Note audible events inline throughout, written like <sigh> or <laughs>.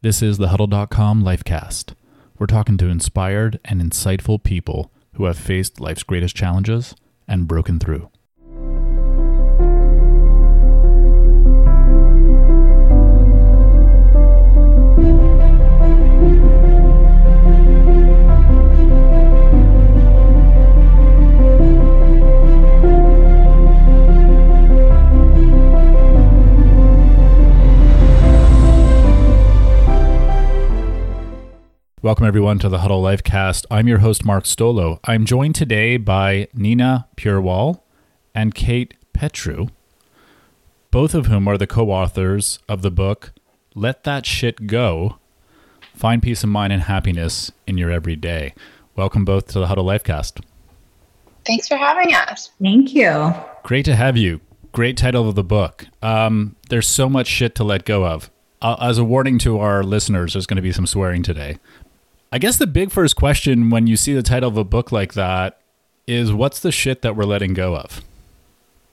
This is the Huddle.com Lifecast. We're talking to inspired and insightful people who have faced life's greatest challenges and broken through. Welcome, everyone, to the Huddle Lifecast. I'm your host, Mark Stolo. I'm joined today by Nina Purewal and Kate Petriw, both of whom are the co authors of the book Let That Shit Go Find Peace of Mind and Happiness in Your Everyday. Welcome both to the Huddle Lifecast. Thanks for having us. Thank you. Great to have you. Great title of the book. Um, there's so much shit to let go of. Uh, as a warning to our listeners, there's going to be some swearing today. I guess the big first question when you see the title of a book like that is what's the shit that we're letting go of?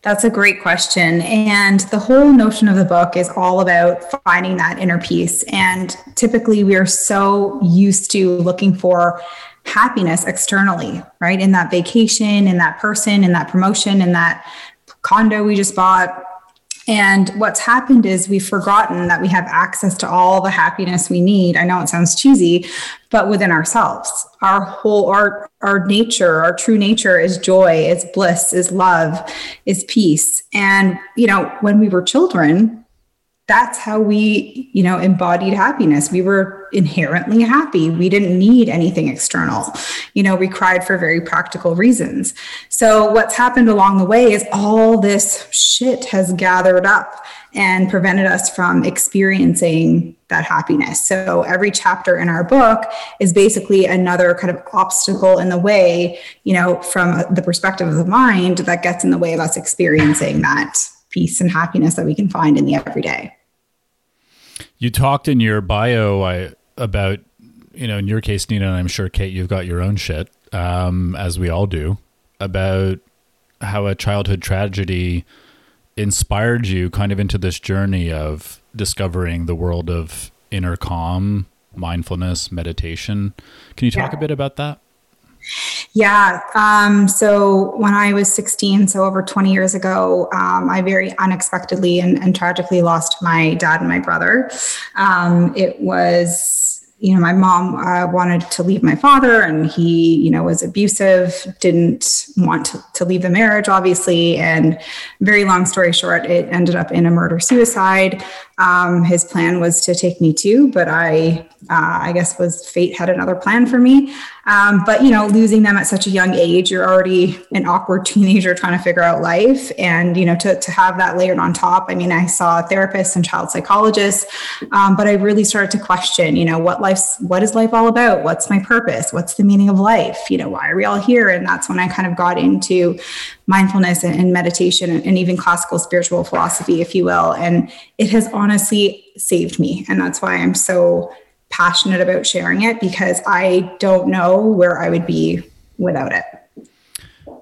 That's a great question. And the whole notion of the book is all about finding that inner peace. And typically, we are so used to looking for happiness externally, right? In that vacation, in that person, in that promotion, in that condo we just bought, and what's happened is we've forgotten that we have access to all the happiness we need. I know it sounds cheesy, but within ourselves. Our whole our our nature, our true nature is joy, is bliss, is love, is peace. And you know, when we were children, that's how we, you know, embodied happiness. We were inherently happy. We didn't need anything external. You know, we cried for very practical reasons. So what's happened along the way is all this shit has gathered up and prevented us from experiencing that happiness. So every chapter in our book is basically another kind of obstacle in the way, you know, from the perspective of the mind that gets in the way of us experiencing that peace and happiness that we can find in the everyday. You talked in your bio I, about, you know, in your case, Nina, and I'm sure Kate, you've got your own shit, um, as we all do, about how a childhood tragedy inspired you kind of into this journey of discovering the world of inner calm, mindfulness, meditation. Can you talk yeah. a bit about that? Yeah. Um, so when I was 16, so over 20 years ago, um, I very unexpectedly and, and, tragically lost my dad and my brother. Um, it was you know, my mom uh, wanted to leave my father and he, you know, was abusive, didn't want to, to leave the marriage, obviously. And very long story short, it ended up in a murder suicide. Um, his plan was to take me too, but I, uh, I guess was fate had another plan for me. Um, but you know, losing them at such a young age, you're already an awkward <laughs> teenager trying to figure out life, and you know, to to have that layered on top. I mean, I saw therapists and child psychologists, um, but I really started to question, you know, what life's what is life all about? What's my purpose? What's the meaning of life? You know, why are we all here? And that's when I kind of got into mindfulness and, and meditation and, and even classical spiritual philosophy, if you will. And it has honestly saved me, and that's why I'm so passionate about sharing it because I don't know where I would be without it.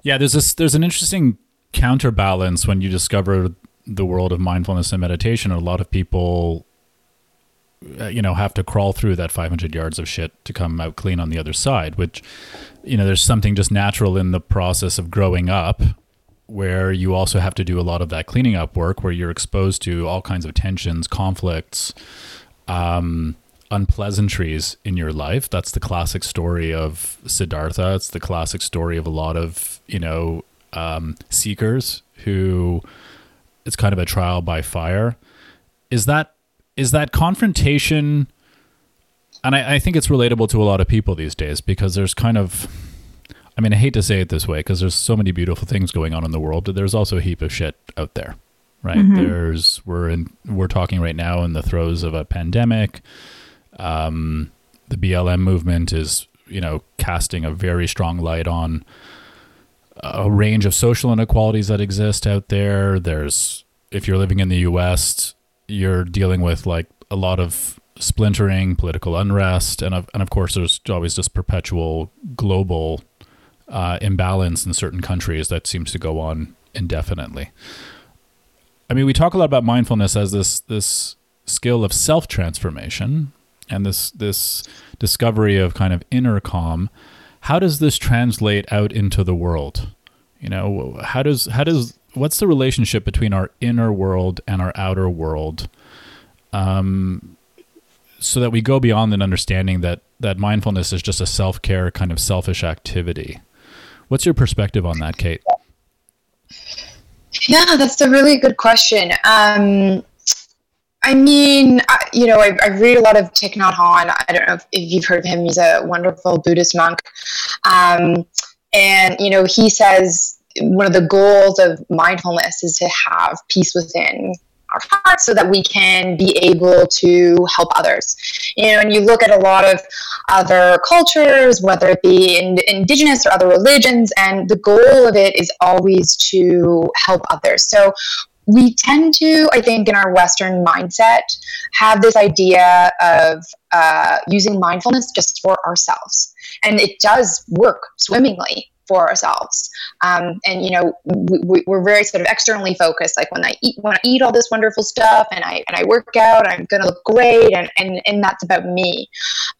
Yeah, there's this there's an interesting counterbalance when you discover the world of mindfulness and meditation. A lot of people uh, you know have to crawl through that 500 yards of shit to come out clean on the other side which you know there's something just natural in the process of growing up where you also have to do a lot of that cleaning up work where you're exposed to all kinds of tensions conflicts um, unpleasantries in your life. That's the classic story of Siddhartha. It's the classic story of a lot of, you know, um, seekers who it's kind of a trial by fire. Is that is that confrontation and I, I think it's relatable to a lot of people these days because there's kind of I mean, I hate to say it this way because there's so many beautiful things going on in the world, but there's also a heap of shit out there, right? Mm-hmm. There's we're in we're talking right now in the throes of a pandemic. Um, the BLM movement is, you know, casting a very strong light on a range of social inequalities that exist out there. There's, if you're living in the U.S., you're dealing with like a lot of splintering, political unrest, and of, and of course, there's always this perpetual global uh, imbalance in certain countries that seems to go on indefinitely. I mean, we talk a lot about mindfulness as this this skill of self transformation, and this this discovery of kind of inner calm, how does this translate out into the world? You know, how does how does what's the relationship between our inner world and our outer world? Um, so that we go beyond an understanding that that mindfulness is just a self care kind of selfish activity. What's your perspective on that, Kate? Yeah, that's a really good question. Um, I mean, I, you know, I, I, read a lot of Thich Nhat Hanh. I don't know if, if, you've heard of him. He's a wonderful Buddhist monk. Um, and, you know, he says one of the goals of mindfulness is to have peace within our hearts so that we can be able to help others. You know, and you look at a lot of other cultures, whether it be in, indigenous or other religions, and the goal of it is always to help others. So we tend to, I think, in our Western mindset, have this idea of uh, using mindfulness just for ourselves. And it does work swimmingly for ourselves. Um, and you know, we, are very sort of externally focused. Like when I eat, when I eat all this wonderful stuff, and I and I work out, I'm going to look great, and and and that's about me.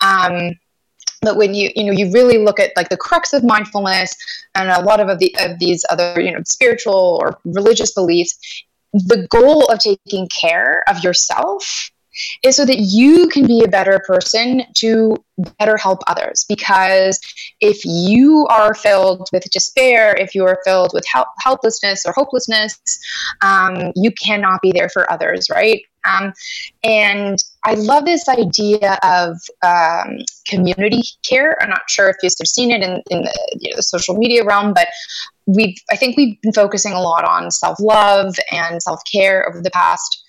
Um, but when you you know you really look at like the crux of mindfulness and a lot of, the, of these other you know spiritual or religious beliefs the goal of taking care of yourself is so that you can be a better person to better help others. Because if you are filled with despair, if you are filled with help, helplessness or hopelessness, um, you cannot be there for others, right? Um, and I love this idea of um, community care. I'm not sure if you've seen it in, in the, you know, the social media realm, but we've I think we've been focusing a lot on self love and self care over the past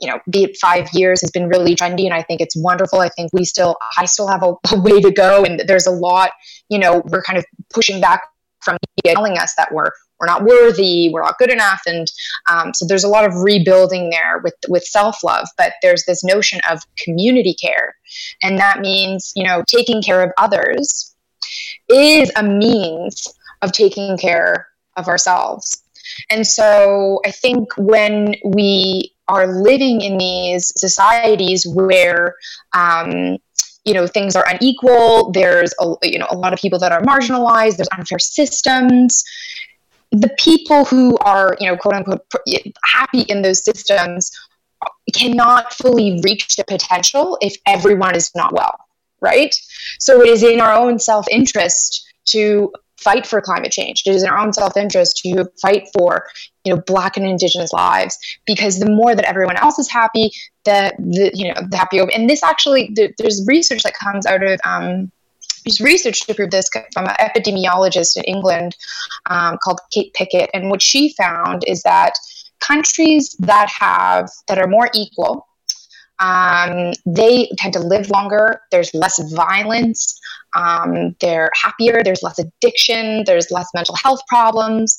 you know, be five years has been really trendy and I think it's wonderful. I think we still, I still have a, a way to go and there's a lot, you know, we're kind of pushing back from telling us that we're, we're not worthy, we're not good enough. And um, so there's a lot of rebuilding there with, with self-love, but there's this notion of community care. And that means, you know, taking care of others is a means of taking care of ourselves. And so I think when we are living in these societies where um, you know things are unequal there's a, you know a lot of people that are marginalized there's unfair systems. The people who are you know quote unquote happy in those systems cannot fully reach the potential if everyone is not well right? So it is in our own self-interest to fight for climate change. It is in our own self-interest to fight for, you know, Black and Indigenous lives because the more that everyone else is happy, the, the you know, the happier. And this actually, there's research that comes out of. Um, there's research to prove this from an epidemiologist in England um, called Kate Pickett, and what she found is that countries that have that are more equal um, they tend to live longer. There's less violence. Um, they're happier. There's less addiction. There's less mental health problems.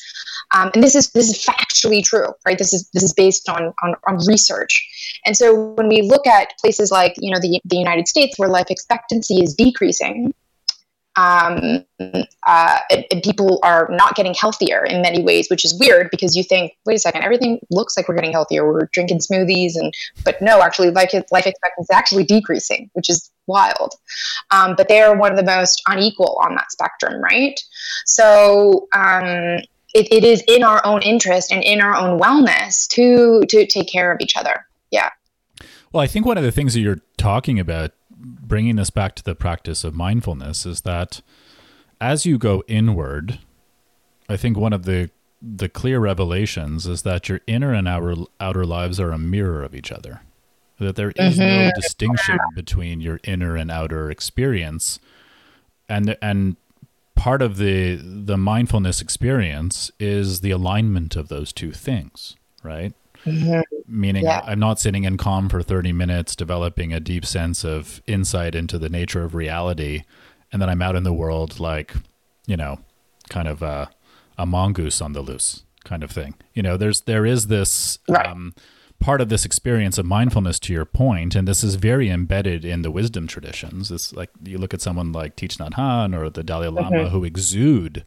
Um, and this is this is factually true right? This is this is based on, on, on research. And so when we look at places like you know the, the united states where life expectancy is decreasing um, uh, people are not getting healthier in many ways, which is weird because you think, wait a second, everything looks like we're getting healthier. We're drinking smoothies, and but no, actually, life life expectancy is actually decreasing, which is wild. Um, but they are one of the most unequal on that spectrum, right? So. Um, it, it is in our own interest and in our own wellness to to take care of each other. Yeah. Well, I think one of the things that you're talking about bringing this back to the practice of mindfulness is that as you go inward, I think one of the the clear revelations is that your inner and outer outer lives are a mirror of each other. That there is mm-hmm. no distinction between your inner and outer experience, and and part of the the mindfulness experience is the alignment of those two things, right? Mm-hmm. Meaning, yeah. I'm not sitting in calm for 30 minutes, developing a deep sense of insight into the nature of reality, and then I'm out in the world like, you know, kind of a, a mongoose on the loose kind of thing. You know, there's there is this right. um, part of this experience of mindfulness to your point, and this is very embedded in the wisdom traditions. It's like you look at someone like Thich Nhat Hanh or the Dalai Lama mm-hmm. who exude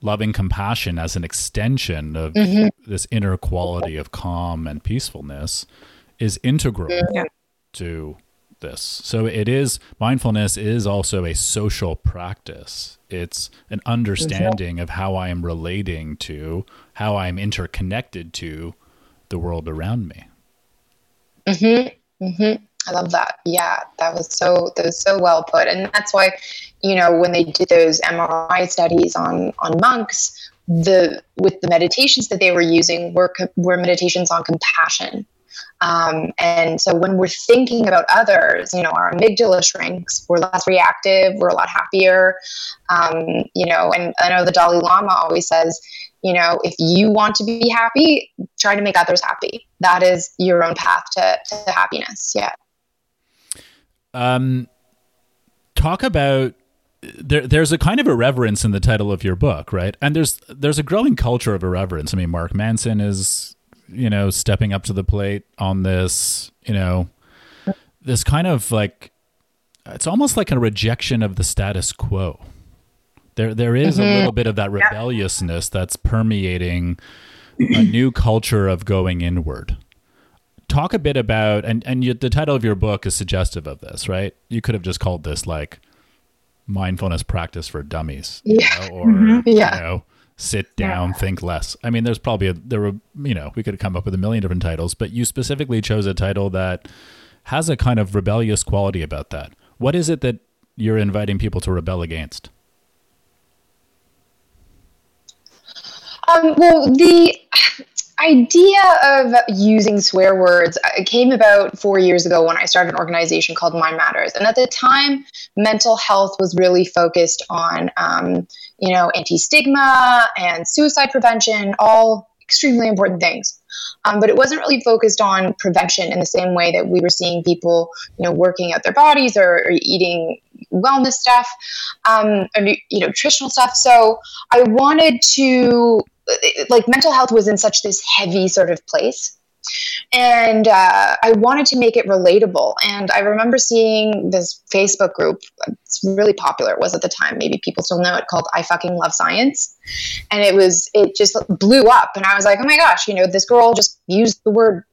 loving compassion as an extension of mm-hmm. this inner quality of calm and peacefulness is integral yeah. to this. So it is mindfulness is also a social practice. It's an understanding of how I am relating to, how I'm interconnected to the world around me. Mhm. Mhm. I love that. Yeah, that was so that was so well put, and that's why, you know, when they did those MRI studies on on monks, the with the meditations that they were using were were meditations on compassion. Um, and so when we're thinking about others, you know, our amygdala shrinks, we're less reactive, we're a lot happier. Um, you know, and I know the Dalai Lama always says, you know, if you want to be happy, try to make others happy. That is your own path to, to happiness. Yeah. Um, talk about there, there's a kind of irreverence in the title of your book, right? And there's there's a growing culture of irreverence. I mean, Mark Manson is, you know, stepping up to the plate on this, you know, this kind of like it's almost like a rejection of the status quo. There there is mm-hmm. a little bit of that rebelliousness that's permeating a new culture of going inward talk a bit about and and you, the title of your book is suggestive of this, right? You could have just called this like mindfulness practice for dummies, yeah, know, or mm-hmm. yeah. you know, sit down, yeah. think less. I mean, there's probably a, there were you know we could have come up with a million different titles, but you specifically chose a title that has a kind of rebellious quality about that. What is it that you're inviting people to rebel against? Um, well, the idea of using swear words uh, came about four years ago when I started an organization called Mind Matters. And at the time, mental health was really focused on, um, you know, anti stigma and suicide prevention, all extremely important things. Um, but it wasn't really focused on prevention in the same way that we were seeing people, you know, working out their bodies or, or eating wellness stuff, um, or, you know, nutritional stuff. So I wanted to like mental health was in such this heavy sort of place and uh, I wanted to make it relatable. And I remember seeing this Facebook group. It's really popular. It was at the time. Maybe people still know it called "I fucking love science," and it was it just blew up. And I was like, oh my gosh, you know, this girl just used the word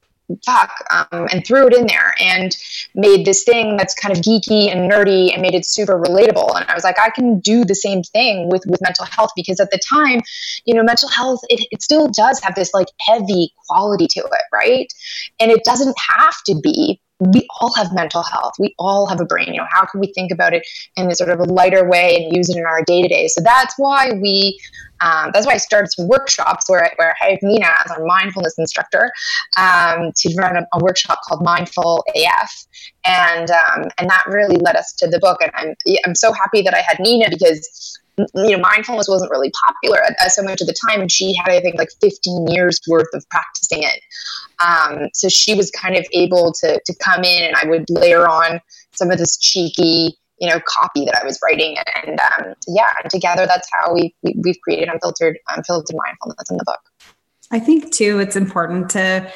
fuck um, and threw it in there and made this thing that's kind of geeky and nerdy and made it super relatable. And i was like i can do the same thing with with mental health because at the time you know mental health it, it still does have this like heavy quality to it right? And it doesn't have to be we all have mental health. We all have a brain. You know, how can we think about it in a sort of a lighter way and use it in our day to day? So that's why we um, that's why I started some workshops where, where I have Nina as our mindfulness instructor um, to run a, a, workshop called Mindful AF, and um, and that really led us to the book. And I'm I'm so happy that I had Nina because you know mindfulness wasn't really popular at, at so much of the time, and she had I think like 15 years worth of practicing it. Um, so she was kind of able to to come in, and I would layer on some of this cheeky you know copy that I was writing and um, yeah and together that's how we, we have created unfiltered unfiltered mindfulness in the book. I think too it's important to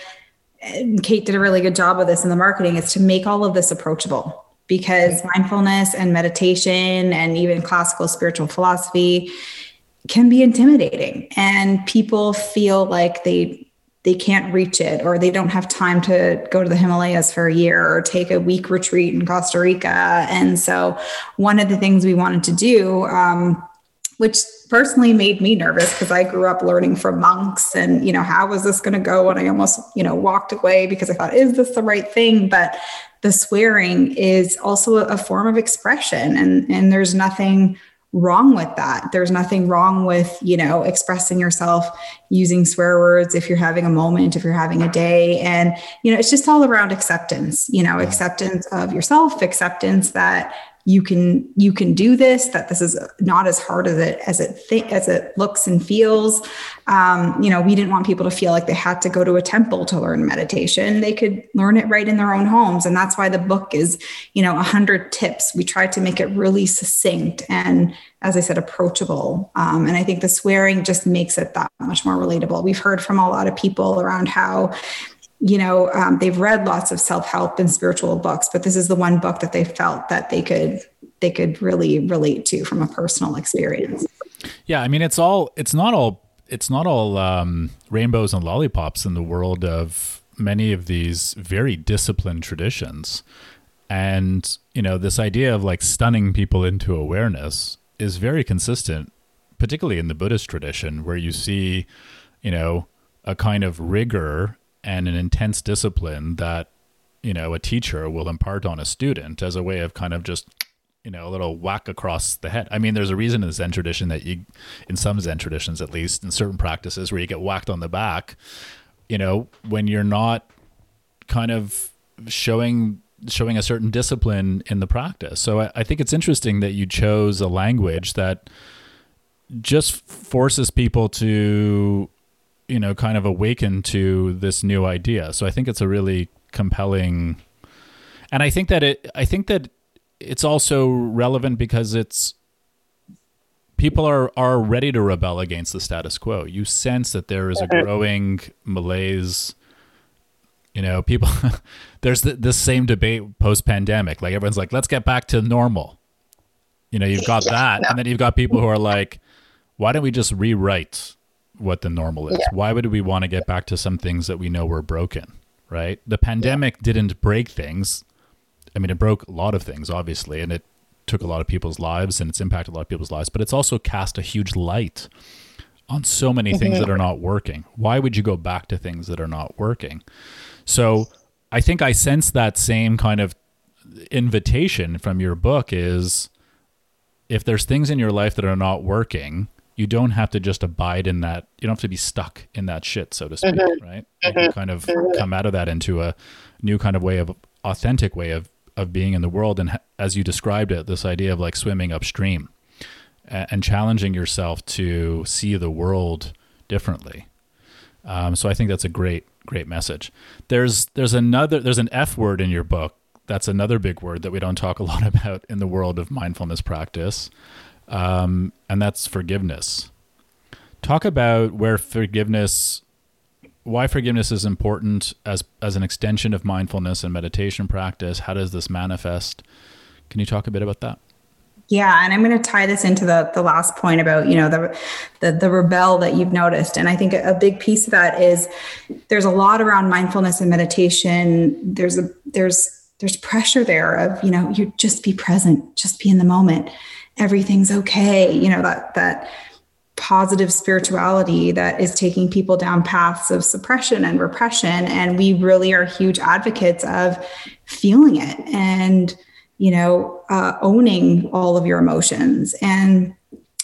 Kate did a really good job of this in the marketing is to make all of this approachable because mindfulness and meditation and even classical spiritual philosophy can be intimidating and people feel like they they can't reach it or they don't have time to go to the Himalayas for a year or take a week retreat in Costa Rica. And so, one of the things we wanted to do, um, which personally made me nervous because I grew up learning from monks and, you know, how was this going to go? And I almost, you know, walked away because I thought, is this the right thing? But the swearing is also a form of expression and, and there's nothing wrong with that. There's nothing wrong with, you know, expressing yourself using swear words if you're having a moment, if you're having a day. And, you know, it's just all around acceptance, you know, acceptance of yourself, acceptance that you can you can do this that this is not as hard as it as it th- as it looks and feels. Um, you know we didn't want people to feel like they had to go to a temple to learn meditation. They could learn it right in their own homes. And that's why the book is you know 100 tips. We tried to make it really succinct and as i said approachable. Um, and i think the swearing just makes it that much more relatable. We've heard from a lot of people around how you know um, they've read lots of self-help and spiritual books but this is the one book that they felt that they could they could really relate to from a personal experience. Yeah i mean it's all it's not all it's not all um, rainbows and lollipops in the world of many of these very disciplined traditions. And, you know, this idea of like stunning people into awareness is very consistent, particularly in the Buddhist tradition, where you see, you know, a kind of rigor and an intense discipline that, you know, a teacher will impart on a student as a way of kind of just you know, a little whack across the head. I mean, there's a reason in the Zen tradition that you, in some Zen traditions at least, in certain practices where you get whacked on the back, you know, when you're not kind of showing showing a certain discipline in the practice. So I, I think it's interesting that you chose a language that just forces people to, you know, kind of awaken to this new idea. So I think it's a really compelling and I think that it I think that it's also relevant because it's people are are ready to rebel against the status quo. You sense that there is a growing malaise. You know, people. <laughs> there's the, this same debate post pandemic. Like everyone's like, let's get back to normal. You know, you've got <laughs> yeah, that, no. and then you've got people who are like, why don't we just rewrite what the normal is? Yeah. Why would we want to get back to some things that we know were broken? Right? The pandemic yeah. didn't break things I mean, it broke a lot of things, obviously, and it took a lot of people's lives and it's impacted a lot of people's lives, but it's also cast a huge light on so many things mm-hmm. that are not working. Why would you go back to things that are not working? So I think I sense that same kind of invitation from your book is if there's things in your life that are not working, you don't have to just abide in that. You don't have to be stuck in that shit, so to speak, mm-hmm. right? You mm-hmm. kind of mm-hmm. come out of that into a new kind of way of authentic way of of being in the world and as you described it this idea of like swimming upstream and challenging yourself to see the world differently um, so i think that's a great great message there's there's another there's an f word in your book that's another big word that we don't talk a lot <laughs> about in the world of mindfulness practice um, and that's forgiveness talk about where forgiveness why forgiveness is important as as an extension of mindfulness and meditation practice. How does this manifest? Can you talk a bit about that? Yeah, and I'm going to tie this into the the last point about you know the the, the rebel that you've noticed, and I think a, big piece of that is there's a lot around mindfulness and meditation. There's a there's there's pressure there of you know you just be present, just be in the moment, everything's okay. You know that that positive spirituality that is taking people down paths of suppression and repression and we really are huge advocates of feeling it and you know uh, owning all of your emotions and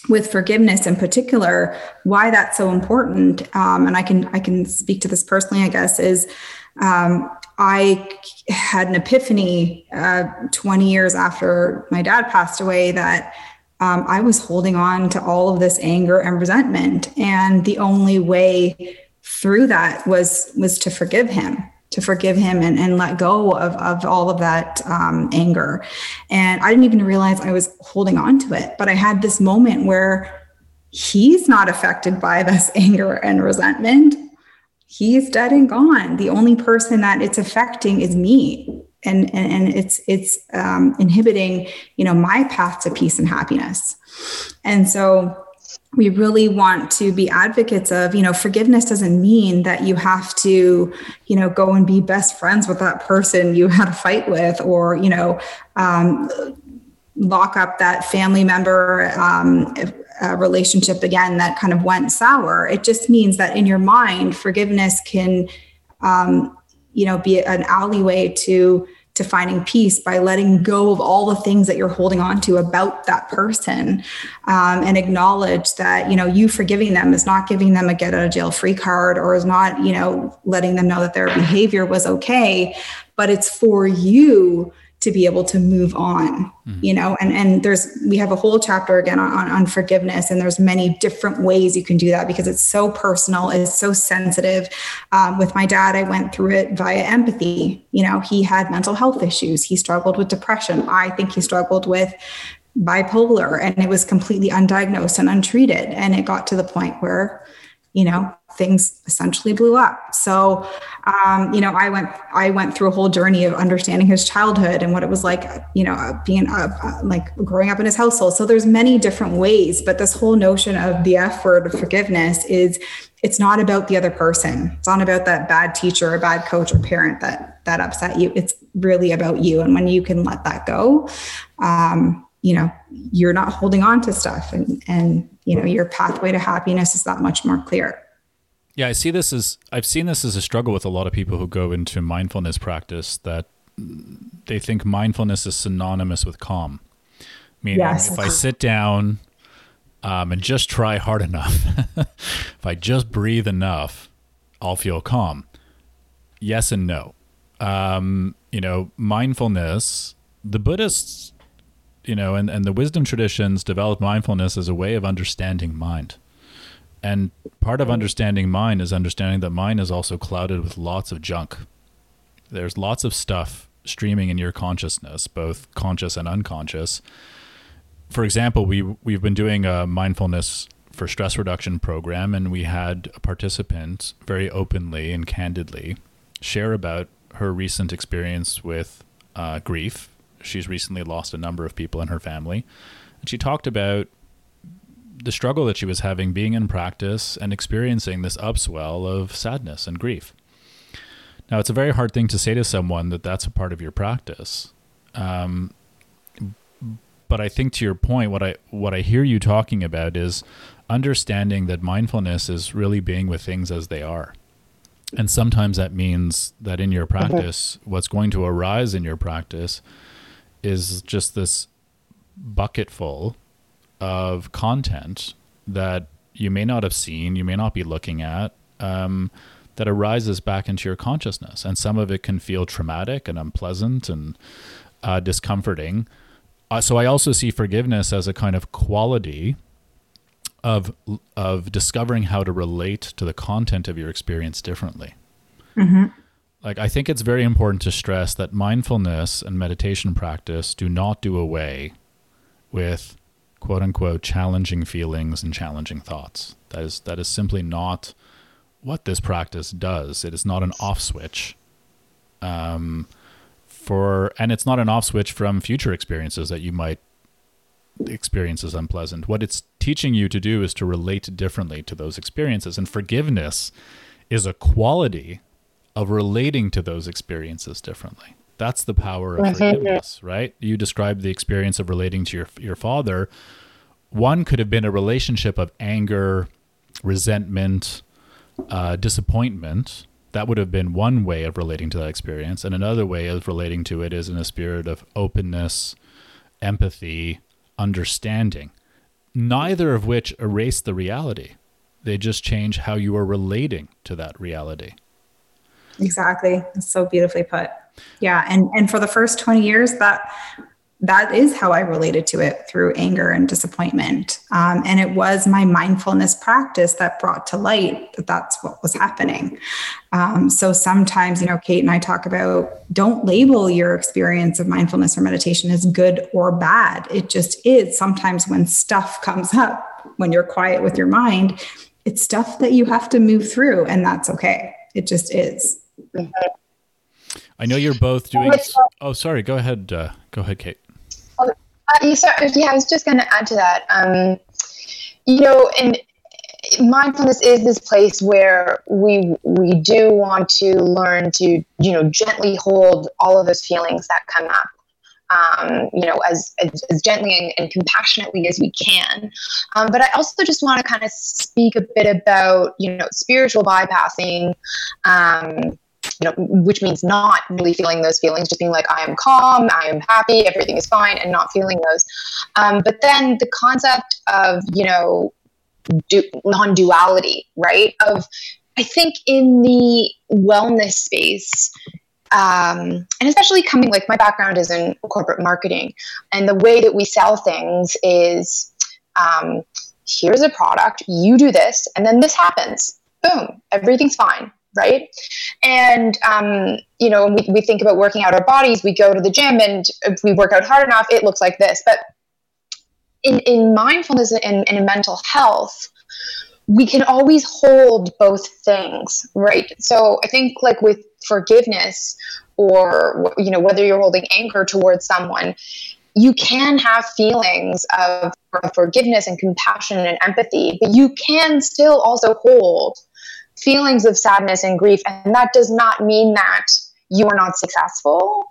with forgiveness in particular why that's so important um, and i can i can speak to this personally i guess is um, i had an epiphany uh, 20 years after my dad passed away that um, I was holding on to all of this anger and resentment. And the only way through that was was to forgive him to forgive him and, and let go of, of all of that um, anger and i didn't even realize i was holding on to it but i had this moment where he's not affected by this <laughs> anger and resentment he's dead and gone. The only person that it's affecting is me. And and, and it's it's um, inhibiting you know my path to peace and happiness. And so we really want to be advocates of you know forgiveness doesn't mean that you have to you know go and be best friends with that person you had a fight with or you know um, lock up that family member um, relationship again that kind of went sour. It just means that in your mind forgiveness can um, you know be an alleyway to to finding peace by letting go of all the things that you're holding on to about that person um, and acknowledge that you know you forgiving them is not giving them a get out of jail free card or is not you know letting them know that their behavior was okay but it's for you to be able to move on mm-hmm. you know? And and there's we have a whole chapter again on, on forgiveness and there's many different ways you can do that because it's so personal it's so sensitive. Um, with my dad i went through it via empathy. You know he had mental health issues. He struggled with depression. I think he struggled with bipolar and it was completely undiagnosed and untreated. And it got to the point where you know things essentially blew up. So um, you know i went i went through a whole journey of understanding his childhood and what it was like you know being uh, uh, like growing up in his household. So there's many different ways but this whole notion of the f word of forgiveness is it's not about the other person. It's not about that bad teacher or bad coach or parent that that upset you. It's really about you and when you can let that go um, you know you're not holding on to stuff and and you know your pathway to happiness is that much more clear yeah i see this as i've seen this as a struggle with a lot of people who go into mindfulness practice that they think mindfulness is synonymous with calm meaning yes. if i sit down um, and just try hard <laughs> enough if i just breathe enough i'll feel calm yes and no um, you know mindfulness the buddhists you know, and, and the wisdom traditions developed mindfulness as a way of understanding mind. And part of understanding mind is understanding that mind is also clouded with lots of junk. There's lots of stuff streaming in your consciousness, both conscious and unconscious. For example, we we've been doing a mindfulness for stress reduction program, and we had a participant very openly and candidly share about her recent experience with uh, grief she's recently lost a number of people in her family. And she talked about the struggle that she was having being in practice and experiencing this upswell of sadness and grief. Now, it's a very hard thing to say to someone that that's a part of your practice. Um, but I think to your point, what I what I hear you talking about is understanding that mindfulness is really being with things as they are. And sometimes that means that in your practice, mm-hmm. what's going to arise in your practice is just this bucket full of content that you may not have seen, you may not be looking at, um, that arises back into your consciousness. And some of it can feel traumatic and unpleasant and uh, discomforting. Uh, so I also see forgiveness as a kind of quality of of discovering how to relate to the content of your experience differently. Mm-hmm like I think it's very important to stress that mindfulness and meditation practice do not do away with quote unquote challenging feelings and challenging thoughts. That is that is simply not what this practice does. It is not an off switch. Um, for and it's not an off switch from future experiences that you might experience as unpleasant. What it's teaching you to do is to relate differently to those experiences, and forgiveness is a quality of relating to those experiences differently. That's the power of forgiveness, right? You described the experience of relating to your your father. One could have been a relationship of anger, resentment, uh, disappointment. That would have been one way of relating to that experience, and another way of relating to it is in a spirit of openness, empathy, understanding. Neither of which erase the reality. They just change how you are relating to that reality. Exactly. so beautifully put. Yeah. And and for the first 20 years that that is how I related to it through anger and disappointment. Um, and it was my mindfulness practice that brought to light that that's what was happening. Um, so sometimes, you know, Kate and I talk about don't label your experience of mindfulness or meditation as good or bad. It just is. Sometimes when stuff comes up, when you're quiet with your mind, it's stuff that you have to move through, and that's okay. It just is. I know you're both doing. Oh, sorry. Go ahead. Uh, go ahead, Kate. Uh, yeah, I was just going to add to that. Um, you know, and mindfulness is this place where we we do want to learn to you know gently hold all of those feelings that come up um, you know, as, as, as gently and, and, compassionately as we can. Um, but I also just want to kind of speak a bit about, you know, spiritual bypassing, um, you know, which means not really feeling those feelings, just being like, I am calm, I am happy, everything is fine, and not feeling those. Um, but then the concept of, you know, du- non duality, right? Of, I think in the wellness space, um, and especially coming like my background is in corporate marketing, and the way that we sell things is um, here's a product, you do this, and then this happens. Boom, everything's fine right? And, um, you know, we, we think about working out our bodies, we go to the gym and if we work out hard enough, it looks like this. But in, in mindfulness and, and in mental health, we can always hold both things, right? So I think like with forgiveness or you know whether you're holding anger towards someone you can have feelings of forgiveness and compassion and empathy but you can still also hold feelings of sadness and grief and that does not mean that you are not successful.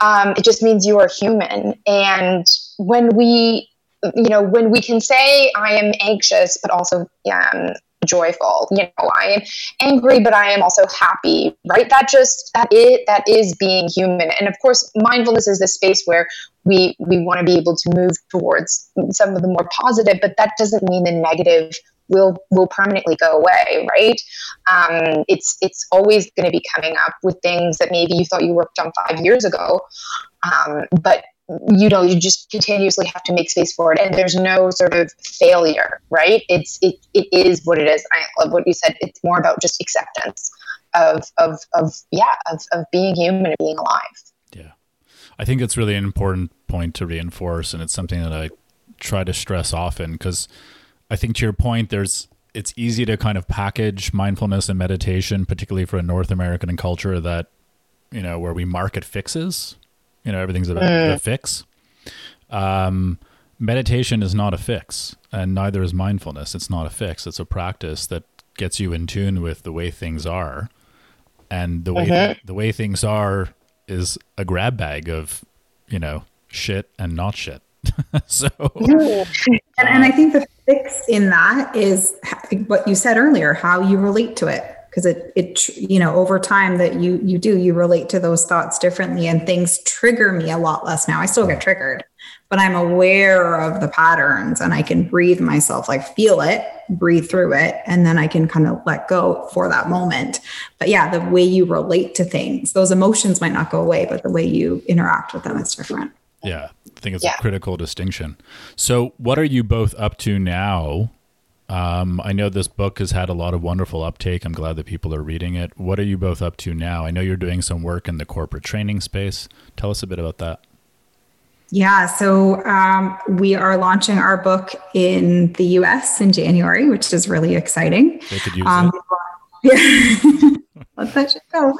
Um, it just means you are human. And when we you know when we can say i am anxious but also um, joyful you know i am angry but i am also happy right? That just that is that is being human. And of course mindfulness is the space where we we want to be able to move towards some of the more positive but that doesn't mean the negative will will permanently go away right? Um, it's it's always going to be coming up with things that maybe you thought you worked on five years ago um, but you know you just continuously have to make space for it and there's no sort of failure right? It's it, it is what it is. I love what you said. It's more about just acceptance of of of yeah of, of being human and being alive. Yeah. I think that's really an important point to reinforce and it's something that i try to stress often because i think to your point there's it's easy to kind of package mindfulness and meditation particularly for a north american culture that you know where we market fixes you know, everything's about mm. a fix. Um, meditation is not a fix, and neither is mindfulness. It's not a fix. It's a practice that gets you in tune with the way things are, and the way mm-hmm. the way things are is a grab bag of, you know, shit and not shit. <laughs> so, and, and I think the fix in that is what you said earlier, how you relate to it. Because it it you know over time that you you do you relate to those thoughts differently and things trigger me a lot less now. I still get triggered but i'm aware of the patterns and i can breathe myself. Like feel it breathe through it and then i can kind of let go for that moment. But yeah the way you relate to things those emotions might not go away but the way you interact with them is different yeah i think it's yeah. a critical distinction so what are you both up to now um, I know this book has had a lot of wonderful uptake. I'm glad that people are reading it. What are you both up to now? I know you're doing some work in the corporate training space. Tell us a bit about that. Yeah, so um, we are launching our book in the US in January, which is really exciting. They could use um, it. <laughs> Yeah. Let that shit go.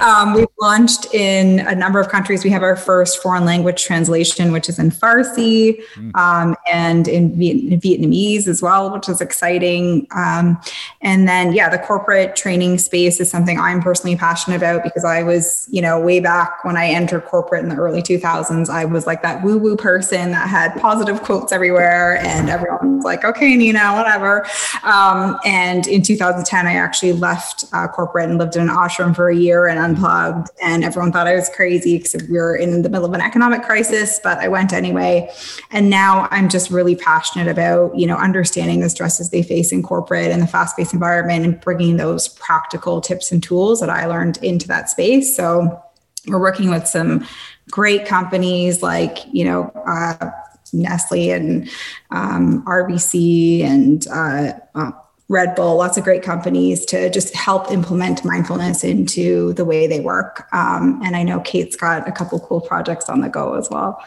Um, we've launched in a number of countries. We have our first foreign language translation, which is in Farsi mm. um, and in, Vietnamese as well, which is exciting. Um, and then, yeah, the corporate training space is something I'm personally passionate about because I was, you know, way back when I entered corporate in the early 2000s, I was like that woo woo person that had positive quotes everywhere, and everyone was like, okay, Nina, whatever. Um, and in 2010, I actually left uh, corporate and lived in an ashram for a year and unplugged. And everyone thought I was crazy because we were in the middle of an economic crisis, but I went anyway. And now I'm just really passionate about, you know, understanding the stresses they face in corporate and the fast paced environment and bringing those practical tips and tools that I learned into that space. So we're working with some great companies like, you know, uh, Nestle and um, RBC and uh, uh, Red Bull, lots of great companies to just help implement mindfulness into the way they work. Um, and I know Kate's got a couple cool projects on the go as well.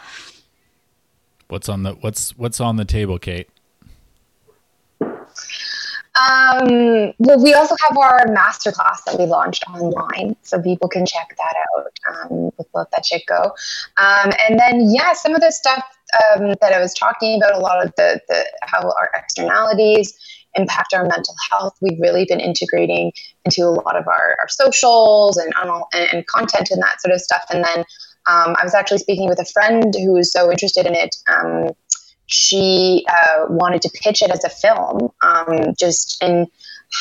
What's on the what's what's on the table, Kate? Um, well, we also have our masterclass that we launched online, so people can check that out um, with Let That Shit Go. Um, and then, yeah, some of the stuff um, that I was talking about, a lot of the, the how our externalities impact our mental health. We've really been integrating into a lot of our, our socials and, and, and content and that sort of stuff. And then um, I was actually speaking with a friend who was so interested in it. Um, she uh, wanted to pitch it as a film, um, just in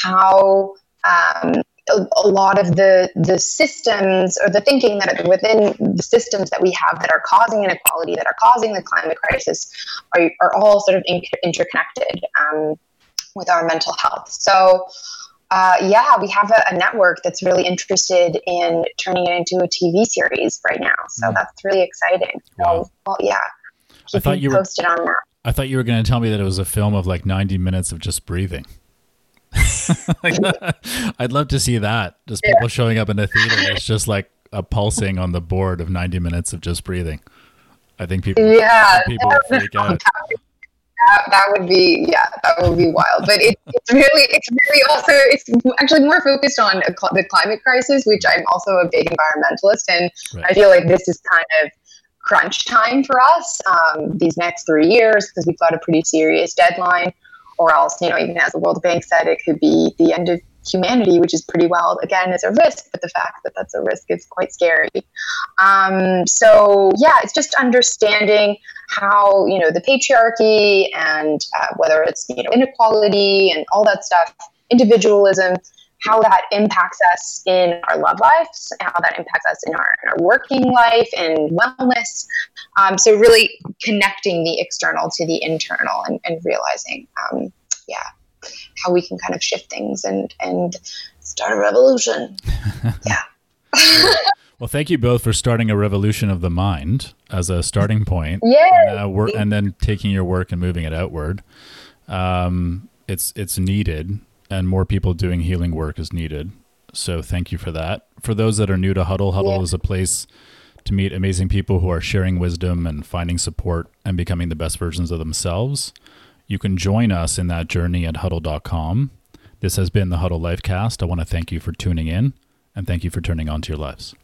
how um, a, lot of the the systems or the thinking that are within the systems that we have that are causing inequality, that are causing the climate crisis, are, are all sort of in, interconnected. Um, with our mental health. So, uh, yeah, we have a, a, network that's really interested in turning it into a TV series right now. So mm. that's really exciting. Wow. So, well, yeah, I thought you posted were, on that. I thought you were going to tell me that it was a film of like 90 minutes of just breathing. <laughs> <laughs> I'd love to see that. Just people yeah. showing up in a theater. It's just like a pulsing on the board of 90 minutes of just breathing. I think people, yeah, people would freak out that, that would be yeah that would be wild but it, it's really it's really also it's actually more focused on the climate crisis which i'm also a big environmentalist and right. i feel like this is kind of crunch time for us um, these next three years because we've got a pretty serious deadline or else you know even as the world bank said it could be the end of humanity, which is pretty wild. Again, is a risk, but the fact that that's a risk is quite scary. Um, so yeah, it's just understanding how you know the patriarchy and uh, whether it's you know inequality and all that stuff, individualism, how that impacts us in our love lives, how that impacts us in our, in our working life and wellness. Um, so really connecting the external to the internal and, and realizing, um, yeah, how we can kind of shift things and and start a revolution. <laughs> yeah. <laughs> well, thank you both for starting a revolution of the mind as a starting point. <laughs> Yeah. And, uh, and then taking your work and moving it outward. Um, it's it's needed, and more people doing healing work is needed. So thank you for that. For those that are new to Huddle, Huddle yeah. is a place to meet amazing people who are sharing wisdom and finding support and becoming the best versions of themselves. You can join us in that journey at huddle.com. This has been the Huddle Lifecast. I want to thank you for tuning in and thank you for turning on to your lives.